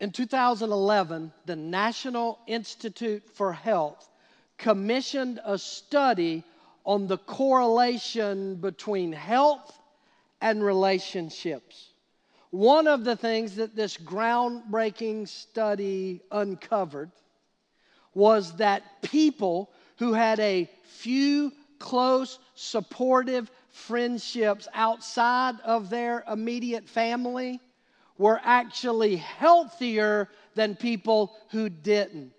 In 2011, the National Institute for Health commissioned a study on the correlation between health and relationships. One of the things that this groundbreaking study uncovered was that people who had a few close, supportive friendships outside of their immediate family were actually healthier than people who didn't.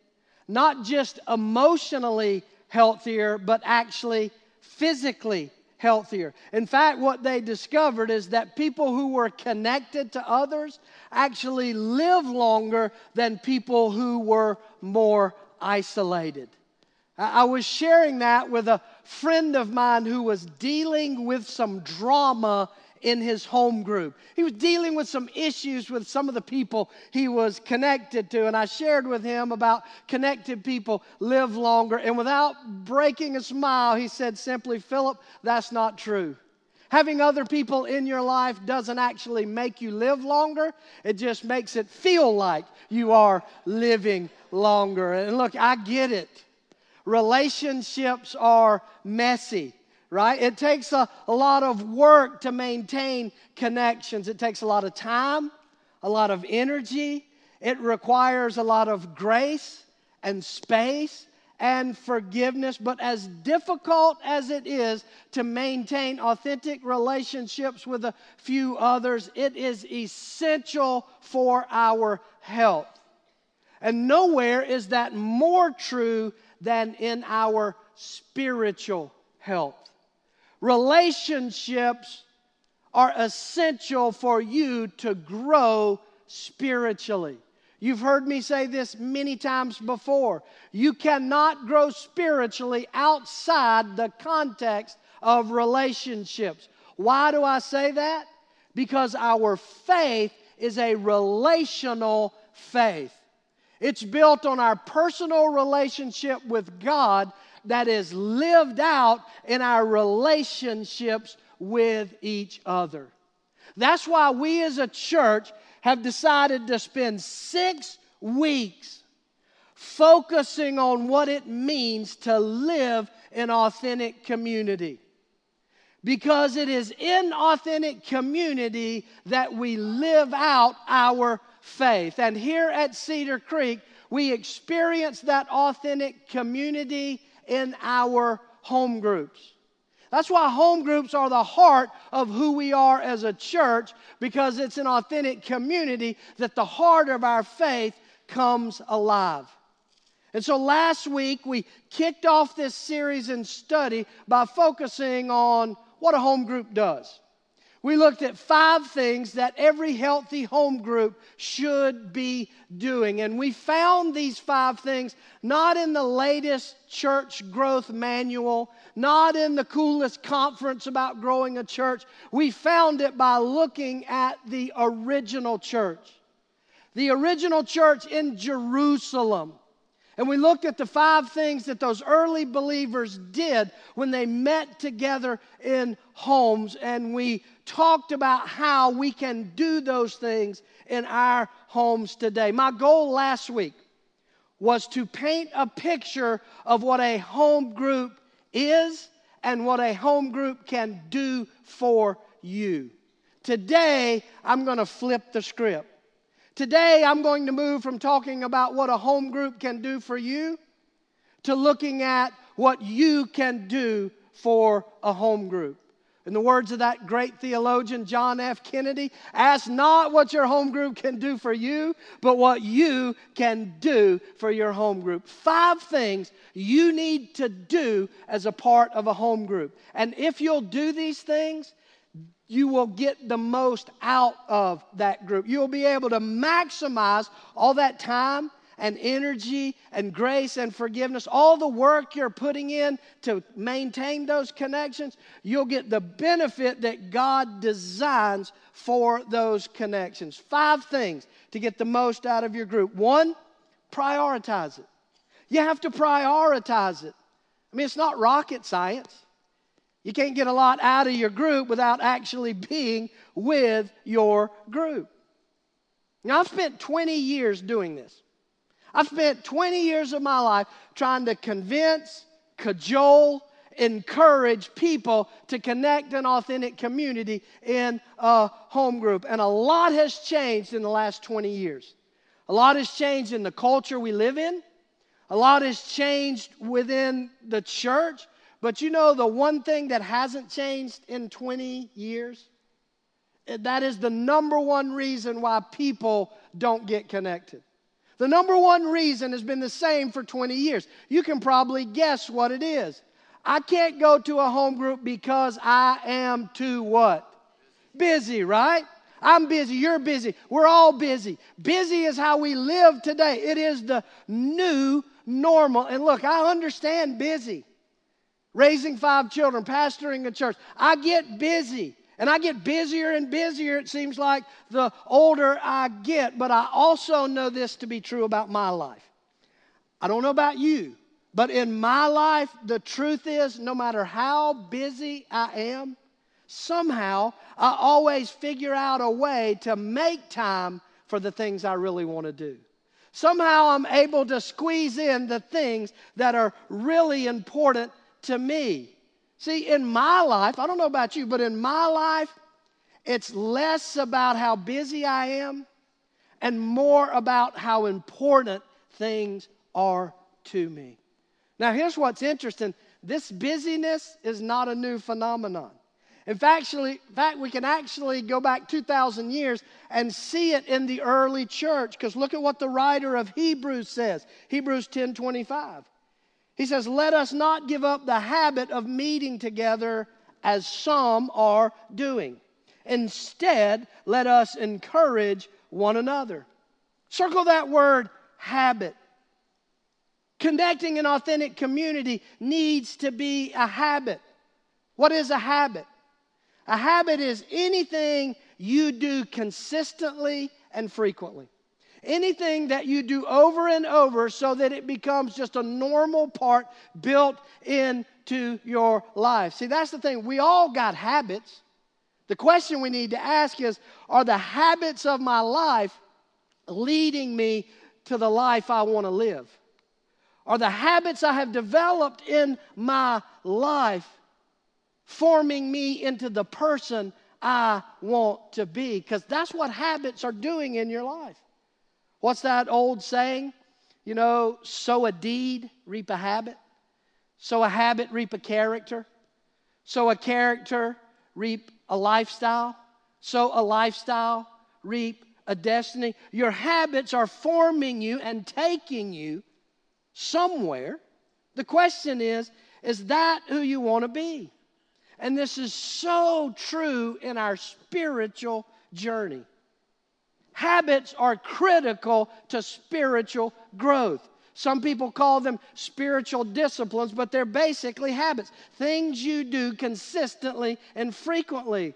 Not just emotionally healthier, but actually physically healthier. In fact, what they discovered is that people who were connected to others actually live longer than people who were more isolated. I was sharing that with a friend of mine who was dealing with some drama in his home group. He was dealing with some issues with some of the people he was connected to. And I shared with him about connected people live longer. And without breaking a smile, he said simply, Philip, that's not true. Having other people in your life doesn't actually make you live longer, it just makes it feel like you are living longer. And look, I get it. Relationships are messy right? It takes a, a lot of work to maintain connections. It takes a lot of time, a lot of energy. It requires a lot of grace and space and forgiveness. But as difficult as it is to maintain authentic relationships with a few others, it is essential for our health. And nowhere is that more true than in our spiritual health. Relationships are essential for you to grow spiritually. You've heard me say this many times before. You cannot grow spiritually outside the context of relationships. Why do I say that? Because our faith is a relational faith. It's built on our personal relationship with God that is lived out in our relationships with each other. That's why we as a church have decided to spend six weeks focusing on what it means to live in authentic community. Because it is in authentic community that we live out our faith. And here at Cedar Creek, we experience that authentic community in our home groups. That's why home groups are the heart of who we are as a church because it's an authentic community that the heart of our faith comes alive. And so last week we kicked off this series and study by focusing on what a home group does. We looked at five things that every healthy home group should be doing. And we found these five things not in the latest church growth manual, not in the coolest conference about growing a church. We found it by looking at the original church. The original church in Jerusalem. And we looked at the five things that those early believers did when they met together in homes. And we talked about how we can do those things in our homes today. My goal last week was to paint a picture of what a home group is and what a home group can do for you. Today, I'm going to flip the script. Today, I'm going to move from talking about what a home group can do for you to looking at what you can do for a home group. In the words of that great theologian, John F. Kennedy, ask not what your home group can do for you, but what you can do for your home group. Five things you need to do as a part of a home group. And if you'll do these things, you will get the most out of that group. You'll be able to maximize all that time and energy and grace and forgiveness, all the work you're putting in to maintain those connections, you'll get the benefit that God designs for those connections. Five things to get the most out of your group. One, prioritize it. You have to prioritize it. I mean, it's not rocket science. You can't get a lot out of your group without actually being with your group. Now, I've spent 20 years doing this. I've spent 20 years of my life trying to convince, cajole, encourage people to connect an authentic community in a home group. And a lot has changed in the last 20 years. A lot has changed in the culture we live in. A lot has changed within the church. But you know, the one thing that hasn't changed in 20 years? Eh, that is the number one reason why people don't get connected. The number one reason has been the same for 20 years. You can probably guess what it is. I can't go to a home group because I am too what? Busy, right? I'm busy, you're busy, we're all busy. Busy is how we live today. It is the new normal. And look, I understand busy. Raising five children, pastoring a church. I get busy. And I get busier and busier, it seems like, the older I get. But I also know this to be true about my life. I don't know about you, but in my life, the truth is no matter how busy I am, somehow I always figure out a way to make time for the things I really want to do. Somehow I'm able to squeeze in the things that are really important to me. See, in my life, I don't know about you, but in my life, it's less about how busy I am and more about how important things are to me. Now, here's what's interesting this busyness is not a new phenomenon. In fact, actually, in fact, we can actually go back 2,000 years and see it in the early church because look at what the writer of Hebrews says Hebrews 10 25. He says, Let us not give up the habit of meeting together as some are doing. Instead, let us encourage one another. Circle that word habit. Connecting an authentic community needs to be a habit. What is a habit? A habit is anything you do consistently and frequently. Anything that you do over and over so that it becomes just a normal part built into your life. See, that's the thing. We all got habits. The question we need to ask is Are the habits of my life leading me to the life I want to live? Are the habits I have developed in my life forming me into the person I want to be? Because that's what habits are doing in your life. What's that old saying? You know, sow a deed, reap a habit. Sow a habit, reap a character. Sow a character, reap a lifestyle. Sow a lifestyle, reap a destiny. Your habits are forming you and taking you somewhere. The question is, is that who you want to be? And this is so true in our spiritual journey. Habits are critical to spiritual growth. Some people call them spiritual disciplines, but they're basically habits. Things you do consistently and frequently.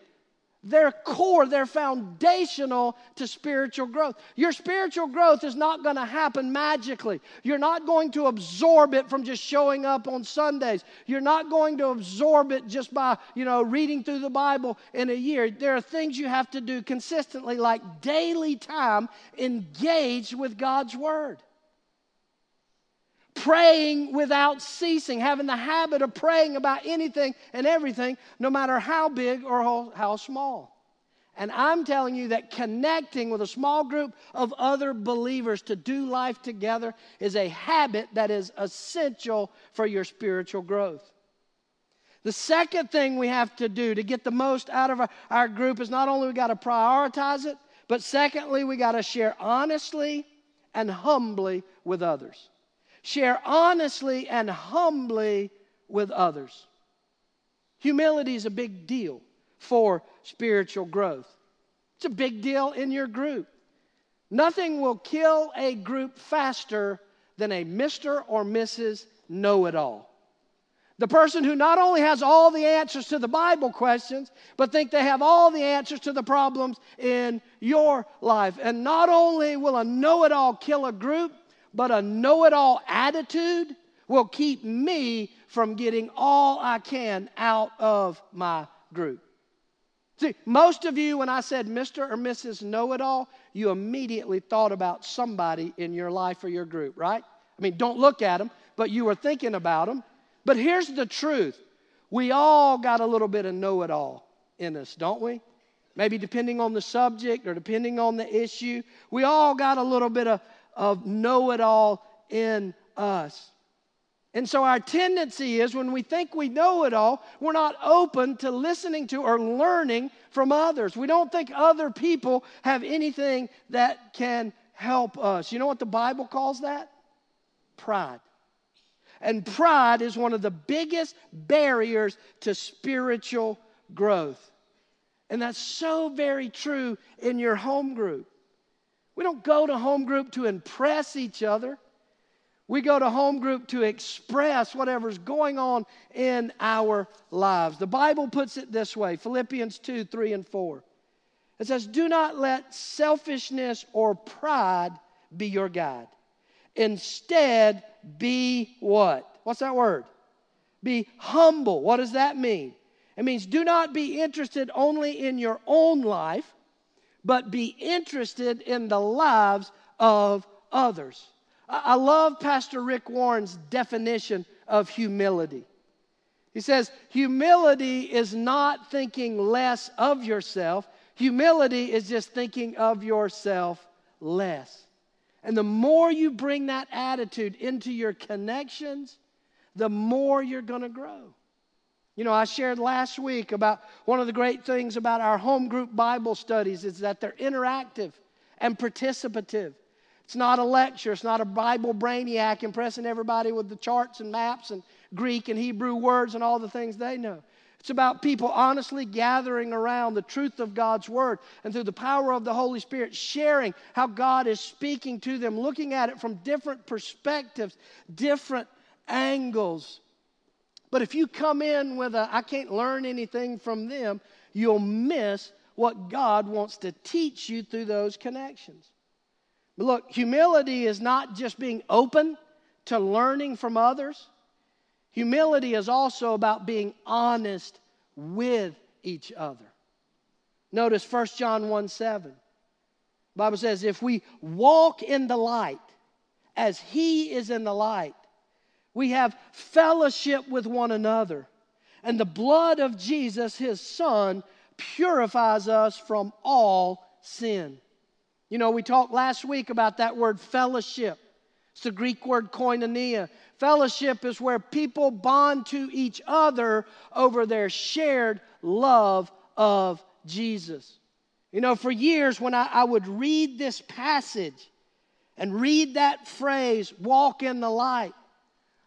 They're core, they're foundational to spiritual growth. Your spiritual growth is not going to happen magically. You're not going to absorb it from just showing up on Sundays. You're not going to absorb it just by, you know, reading through the Bible in a year. There are things you have to do consistently, like daily time engaged with God's Word praying without ceasing, having the habit of praying about anything and everything, no matter how big or how small. And I'm telling you that connecting with a small group of other believers to do life together is a habit that is essential for your spiritual growth. The second thing we have to do to get the most out of our, our group is not only we got to prioritize it, but secondly, we got to share honestly and humbly with others. Share honestly and humbly with others. Humility is a big deal for spiritual growth. It's a big deal in your group. Nothing will kill a group faster than a Mr. or Mrs. Know It All. The person who not only has all the answers to the Bible questions, but think they have all the answers to the problems in your life. And not only will a know it all kill a group, but a know it all attitude will keep me from getting all I can out of my group. See, most of you, when I said Mr. or Mrs. Know It All, you immediately thought about somebody in your life or your group, right? I mean, don't look at them, but you were thinking about them. But here's the truth we all got a little bit of know it all in us, don't we? Maybe depending on the subject or depending on the issue. We all got a little bit of, of know it all in us. And so our tendency is when we think we know it all, we're not open to listening to or learning from others. We don't think other people have anything that can help us. You know what the Bible calls that? Pride. And pride is one of the biggest barriers to spiritual growth. And that's so very true in your home group. We don't go to home group to impress each other. We go to home group to express whatever's going on in our lives. The Bible puts it this way Philippians 2 3 and 4. It says, Do not let selfishness or pride be your guide. Instead, be what? What's that word? Be humble. What does that mean? It means do not be interested only in your own life, but be interested in the lives of others. I love Pastor Rick Warren's definition of humility. He says, Humility is not thinking less of yourself, humility is just thinking of yourself less. And the more you bring that attitude into your connections, the more you're going to grow. You know, I shared last week about one of the great things about our home group Bible studies is that they're interactive and participative. It's not a lecture, it's not a Bible brainiac impressing everybody with the charts and maps and Greek and Hebrew words and all the things they know. It's about people honestly gathering around the truth of God's Word and through the power of the Holy Spirit, sharing how God is speaking to them, looking at it from different perspectives, different angles. But if you come in with a, I can't learn anything from them, you'll miss what God wants to teach you through those connections. But look, humility is not just being open to learning from others. Humility is also about being honest with each other. Notice 1 John 1 7. The Bible says, if we walk in the light as he is in the light, we have fellowship with one another. And the blood of Jesus, his son, purifies us from all sin. You know, we talked last week about that word fellowship. It's the Greek word koinonia. Fellowship is where people bond to each other over their shared love of Jesus. You know, for years when I, I would read this passage and read that phrase, walk in the light,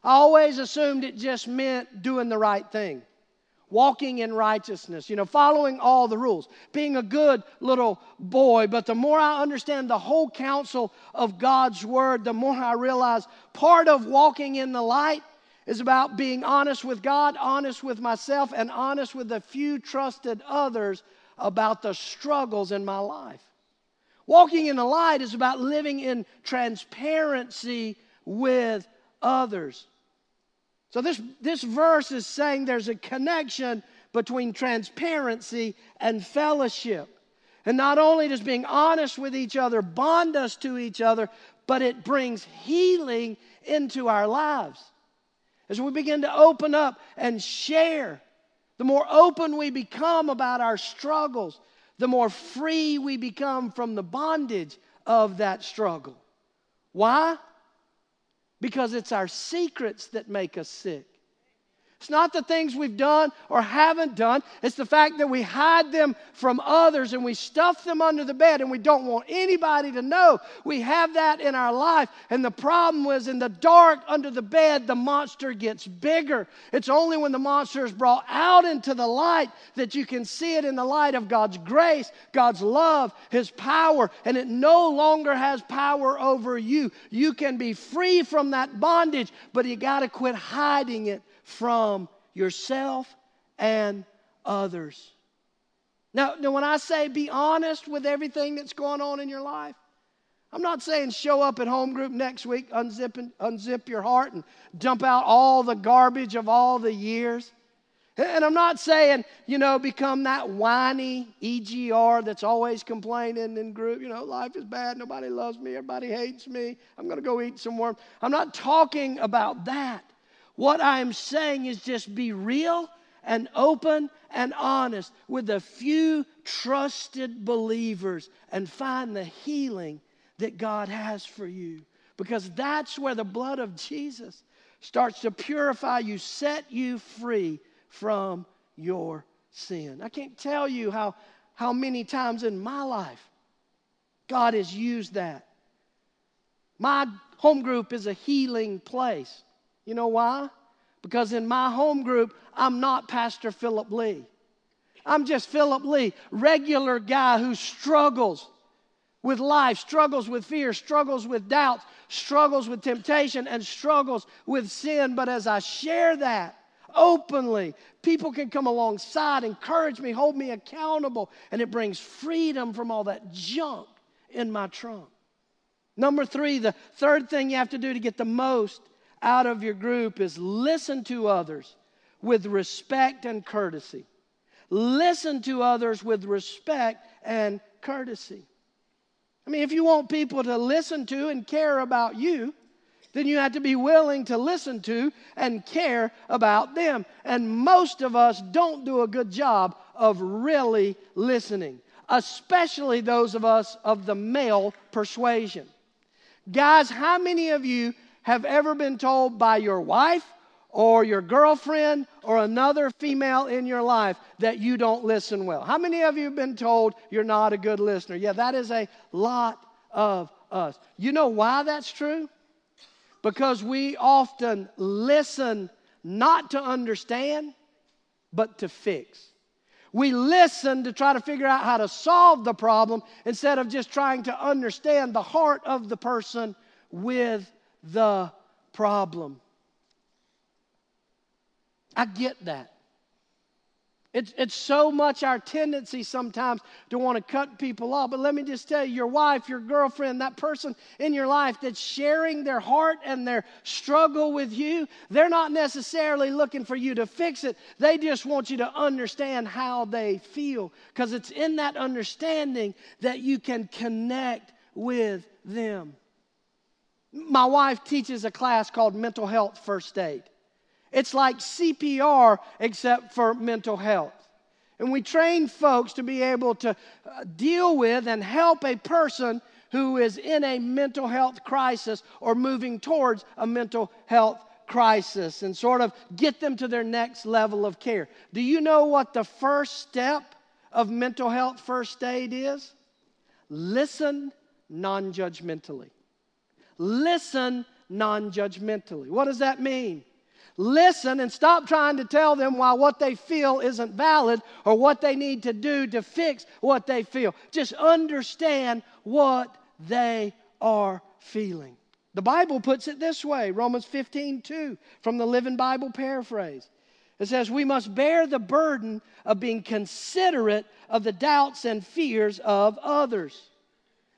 I always assumed it just meant doing the right thing walking in righteousness, you know, following all the rules, being a good little boy. But the more I understand the whole counsel of God's word, the more I realize part of walking in the light is about being honest with God, honest with myself, and honest with the few trusted others about the struggles in my life. Walking in the light is about living in transparency with others. So, this, this verse is saying there's a connection between transparency and fellowship. And not only does being honest with each other bond us to each other, but it brings healing into our lives. As we begin to open up and share, the more open we become about our struggles, the more free we become from the bondage of that struggle. Why? Because it's our secrets that make us sick. It's not the things we've done or haven't done. It's the fact that we hide them from others and we stuff them under the bed and we don't want anybody to know we have that in our life. And the problem was in the dark under the bed, the monster gets bigger. It's only when the monster is brought out into the light that you can see it in the light of God's grace, God's love, His power, and it no longer has power over you. You can be free from that bondage, but you got to quit hiding it from yourself and others. Now, now, when I say be honest with everything that's going on in your life, I'm not saying show up at home group next week, unzip, and, unzip your heart, and dump out all the garbage of all the years. And I'm not saying, you know, become that whiny Eeyore that's always complaining in group. You know, life is bad. Nobody loves me. Everybody hates me. I'm going to go eat some worm. I'm not talking about that. What I'm saying is just be real and open and honest with a few trusted believers and find the healing that God has for you. Because that's where the blood of Jesus starts to purify you, set you free from your sin. I can't tell you how, how many times in my life God has used that. My home group is a healing place. You know why? Because in my home group, I'm not Pastor Philip Lee. I'm just Philip Lee, regular guy who struggles with life, struggles with fear, struggles with doubt, struggles with temptation, and struggles with sin. But as I share that, openly. People can come alongside, encourage me, hold me accountable, and it brings freedom from all that junk in my trunk. Number three, the third thing you have to do to get the most out of your group is listen to others with respect and courtesy. Listen to others with respect and courtesy. I mean, if you want people to listen to and care about you, then you have to be willing to listen to and care about them. And most of us don't do a good job of really listening, especially those of us of the male persuasion. Guys, how many of you have ever been told by your wife or your girlfriend or another female in your life that you don't listen well? How many of you have been told you're not a good listener? Yeah, that is a lot of us. You know why that's true? because we often listen not to understand, but to fix. We listen to try to figure out how to solve the problem instead of just trying to understand the heart of the person with the problem. I get that. It's, it's so much our tendency sometimes to want to cut people off. But let me just tell you your wife, your girlfriend, that person in your life that's sharing their heart and their struggle with you, they're not necessarily looking for you to fix it. They just want you to understand how they feel. Because it's in that understanding that you can connect with them. My wife teaches a class called Mental Health First Aid. It's like CPR except for mental health. And we train folks to be able to uh, deal with and help a person who is in a mental health crisis or moving towards a mental health crisis and sort of get them to their next level of care. Do you know what the first step of mental health first aid is? Listen non judgmentally. Listen non judgmentally. What does that mean? Listen and stop trying to tell them why what they feel isn't valid or what they need to do to fix what they feel. Just understand what they are feeling. The Bible puts it this way Romans 15, 2, from the Living Bible paraphrase. It says, We must bear the burden of being considerate of the doubts and fears of others.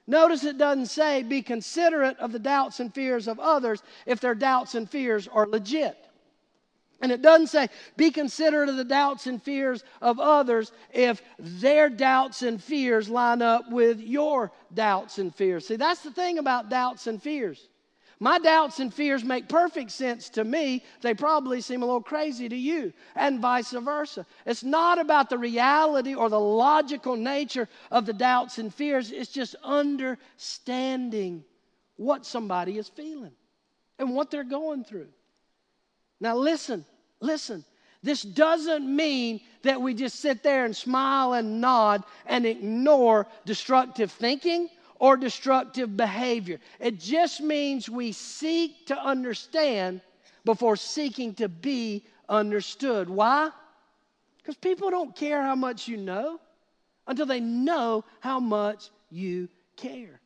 Notice it doesn't say be considerate of the doubts and fears of others if their doubts and fears are legit. And it doesn't say, be considerate of the doubts and fears of others if their doubts and fears line up with your doubts and fears. See, that's the thing about doubts and fears. My doubts and fears make perfect sense to me. They probably seem a little crazy to you, and vice versa. It's not about the reality or the logical nature of the doubts and fears, it's just understanding what somebody is feeling and what they're going through. Now, listen, listen. This doesn't mean that we just sit there and smile and nod and ignore destructive thinking or destructive behavior. It just means we seek to understand before seeking to be understood. Why? Because people don't care how much you know until they know how much you care.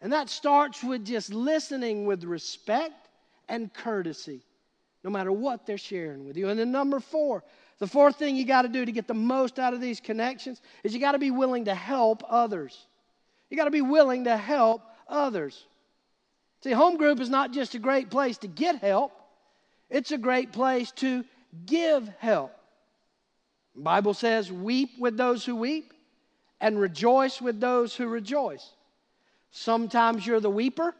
And that starts with just listening with respect and courtesy no matter what they're sharing with you. And then, number four, the fourth thing you got to do to get the most out of these connections is you got to be willing to help others. You got to be willing to help others. See, home group is not just a great place to get help, it's a great place to give help. The Bible says, weep with those who weep and rejoice with those who rejoice. Sometimes you're the weeper,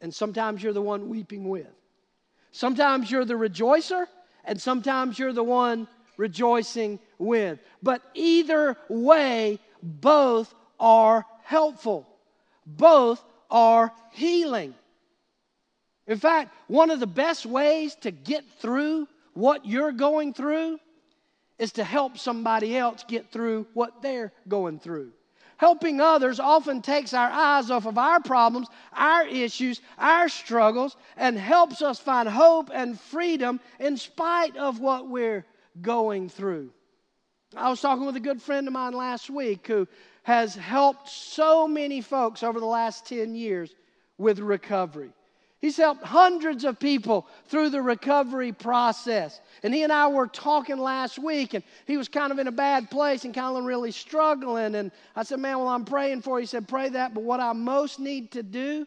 and sometimes you're the one weeping with. Sometimes you're the rejoicer, and sometimes you're the one rejoicing with. But either way, both are helpful, both are healing. In fact, one of the best ways to get through what you're going through is to help somebody else get through what they're going through. Helping others often takes our eyes off of our problems, our issues, our struggles, and helps us find hope and freedom in spite of what we're going through. I was talking with a good friend of mine last week who has helped so many folks over the last 10 years with recovery. He's helped hundreds of people through the recovery process. And he and I were talking last week, and he was kind of in a bad place and kind of really struggling. And I said, Man, well, I'm praying for you. He said, Pray that, but what I most need to do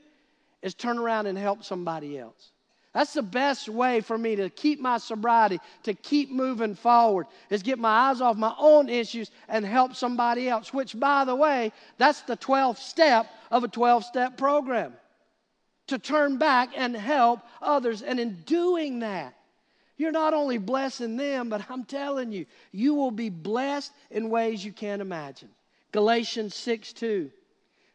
is turn around and help somebody else. That's the best way for me to keep my sobriety, to keep moving forward, is get my eyes off my own issues and help somebody else, which, by the way, that's the 12th step of a 12 step program to turn back and help others. And in doing that, you're not only blessing them, but I'm telling you, you will be blessed in ways you can't imagine. Galatians 6 2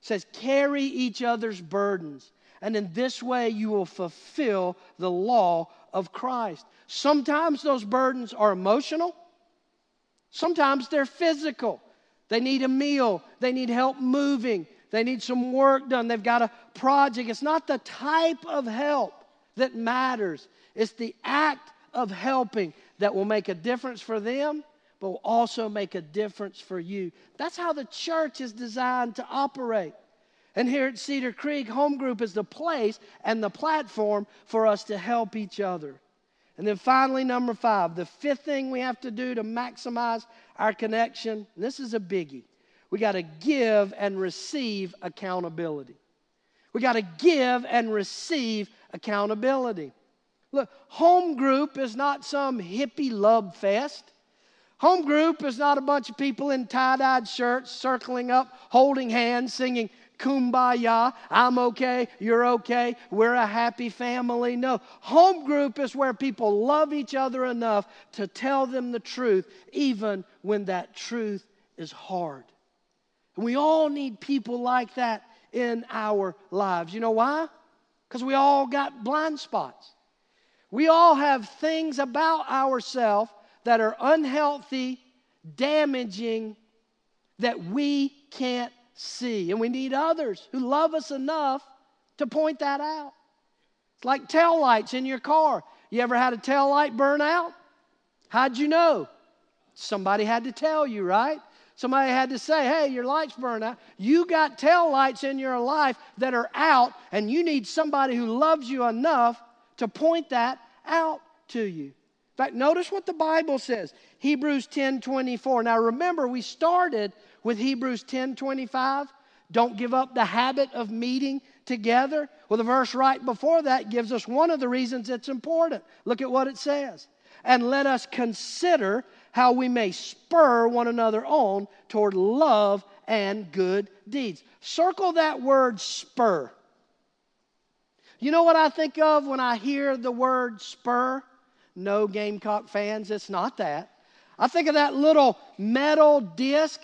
says, Carry each other's burdens, and in this way you will fulfill the law of Christ. Sometimes those burdens are emotional, sometimes they're physical. They need a meal, they need help moving, they need some work done. They've got a project. It's not the type of help that matters, it's the act of helping that will make a difference for them, but will also make a difference for you. That's how the church is designed to operate. And here at Cedar Creek, Home Group is the place and the platform for us to help each other. And then finally, number five, the fifth thing we have to do to maximize our connection, this is a biggie we got to give and receive accountability. We got to give and receive accountability. Look, home group is not some hippie love fest. Home group is not a bunch of people in tie dyed shirts circling up, holding hands, singing kumbaya. I'm okay, you're okay, we're a happy family. No, home group is where people love each other enough to tell them the truth, even when that truth is hard. And we all need people like that in our lives. You know why? Because we all got blind spots. We all have things about ourselves that are unhealthy, damaging, that we can't see. And we need others who love us enough to point that out. It's like tail lights in your car. You ever had a tail light burn out? How'd you know? Somebody had to tell you, right? Somebody had to say, hey, your light's burned out. You got tail lights in your life that are out, and you need somebody who loves you enough to point that out to you. In fact, notice what the Bible says. Hebrews 10 24. Now remember, we started with Hebrews 10 25. Don't give up the habit of meeting together. Well, the verse right before that gives us one of the reasons it's important. Look at what it says. And let us consider how we may spur one another on toward love and good deeds. Circle that word spur. You know what I think of when I hear the word spur? No Gamecock fans, it's not that. I think of that little metal disc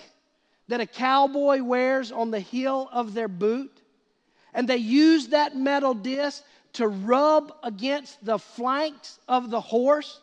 that a cowboy wears on the heel of their boot. And they use that metal disc to rub against the flanks of the horse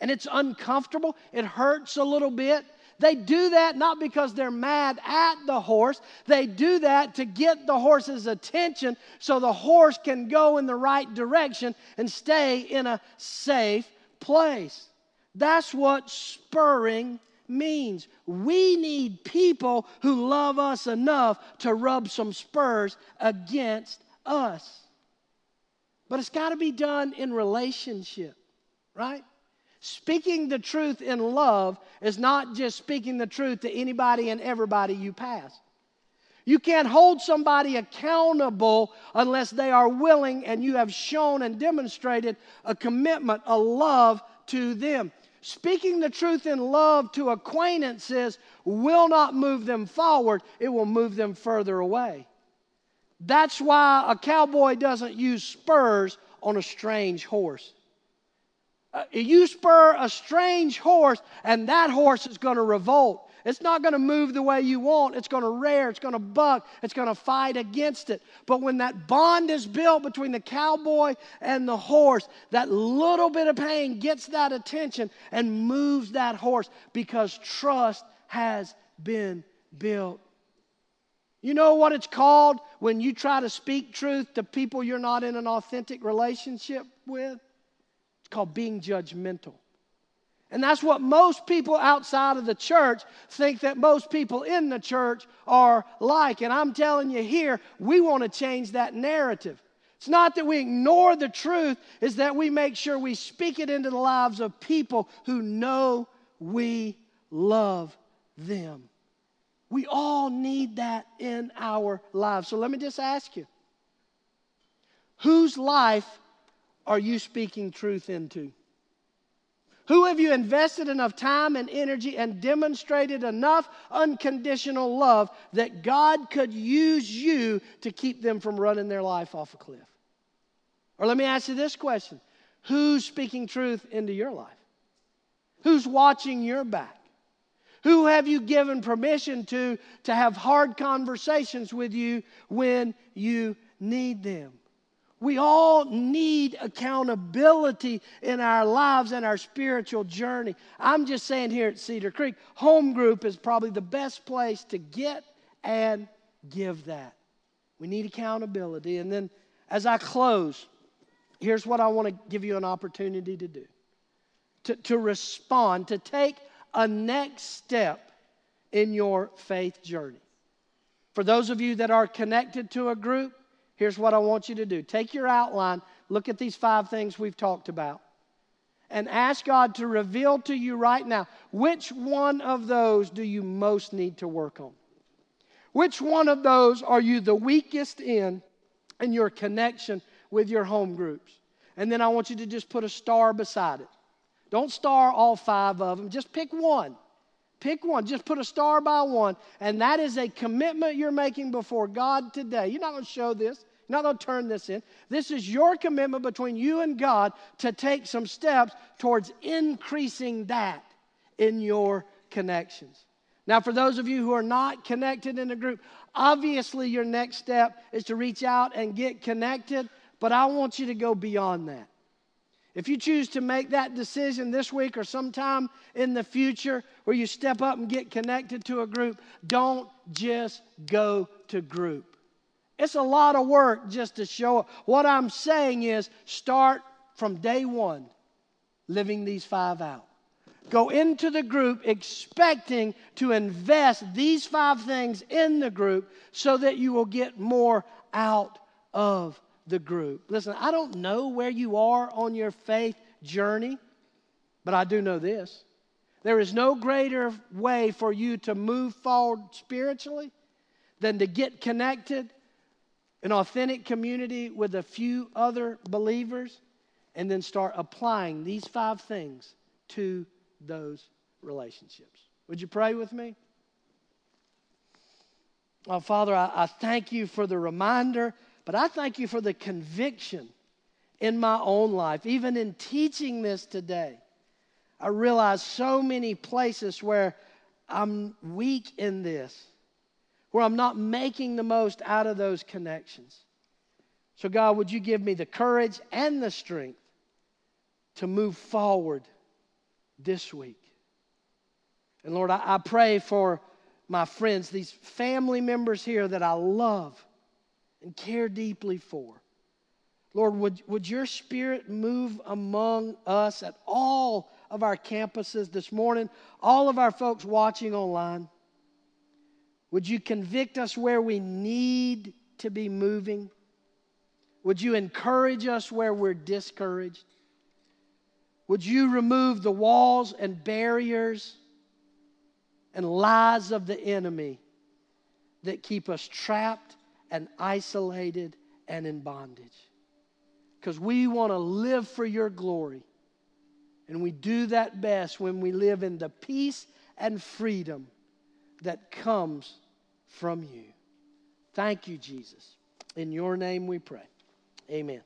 and it's uncomfortable, it hurts a little bit. They do that not because they're mad at the horse. They do that to get the horse's attention so the horse can go in the right direction and stay in a safe place. That's what spurring means. We need people who love us enough to rub some spurs against us. But it's got to be done in relationship, right? Speaking the truth in love is not just speaking the truth to anybody and everybody you pass. You can't hold somebody accountable unless they are willing and you have shown and demonstrated a commitment, a love to them. Speaking the truth in love to acquaintances will not move them forward, it will move them further away. That's why a cowboy doesn't use spurs on a strange horse. Uh, you spur a strange horse, and that horse is going to revolt. It's not going to move the way you want. It's going to rear, it's going to buck, it's going to fight against it. But when that bond is built between the cowboy and the horse, that little bit of pain gets that attention and moves that horse because trust has been built. You know what it's called when you try to speak truth to people you're not in an authentic relationship with? It's called being judgmental. And that's what most people outside of the church think that most people in the church are like. And I'm telling you here, we want to change that narrative. It's not that we ignore the truth, it's that we make sure we speak it into the lives of people who know we love them. We all need that in our lives. So let me just ask you whose life are you speaking truth into? Who have you invested enough time and energy and demonstrated enough unconditional love that God could use you to keep them from running their life off a cliff? Or let me ask you this question Who's speaking truth into your life? Who's watching your back? Who have you given permission to to have hard conversations with you when you need them? We all need accountability in our lives and our spiritual journey. I'm just saying here at Cedar Creek, home group is probably the best place to get and give that. We need accountability. And then as I close, here's what I want to give you an opportunity to do to, to respond, to take a next step in your faith journey. For those of you that are connected to a group, Here's what I want you to do take your outline, look at these five things we've talked about, and ask God to reveal to you right now which one of those do you most need to work on? Which one of those are you the weakest in in your connection with your home groups? And then I want you to just put a star beside it. Don't star all five of them, just pick one. Pick one. Just put a star by one. And that is a commitment you're making before God today. You're not going to show this going to turn this in. This is your commitment between you and God to take some steps towards increasing that in your connections. Now, for those of you who are not connected in a group, obviously your next step is to reach out and get connected, but I want you to go beyond that. If you choose to make that decision this week or sometime in the future where you step up and get connected to a group, don't just go to group. It's a lot of work just to show up. What I'm saying is start from day one living these five out. Go into the group expecting to invest these five things in the group so that you will get more out of the group. Listen, I don't know where you are on your faith journey, but I do know this. There is no greater way for you to move forward spiritually than to get connected an authentic community with a few other believers, and then start applying these five things to those relationships. Would you pray with me? Oh, Father, I, I thank you for the reminder, but I thank you for the conviction in my own life, even in teaching this today. I realize so many places where I'm weak in this where I'm not making the most out of those connections. So, God, would you give me the courage and the strength to move forward this week? And Lord, I, I pray for my friends, these family members here that I love and care deeply for. Lord, would, would your spirit move among us at all of our campuses this morning, all of our folks watching online? Would you convict us where we need to be moving? Would you encourage us where we're discouraged? Would you remove the walls and barriers and lies of the enemy that keep us trapped and isolated and in bondage? Because we want to live for your glory And we do that best when we live in the peace and freedom that comes from you. Thank you, Jesus. In your name we pray. Amen.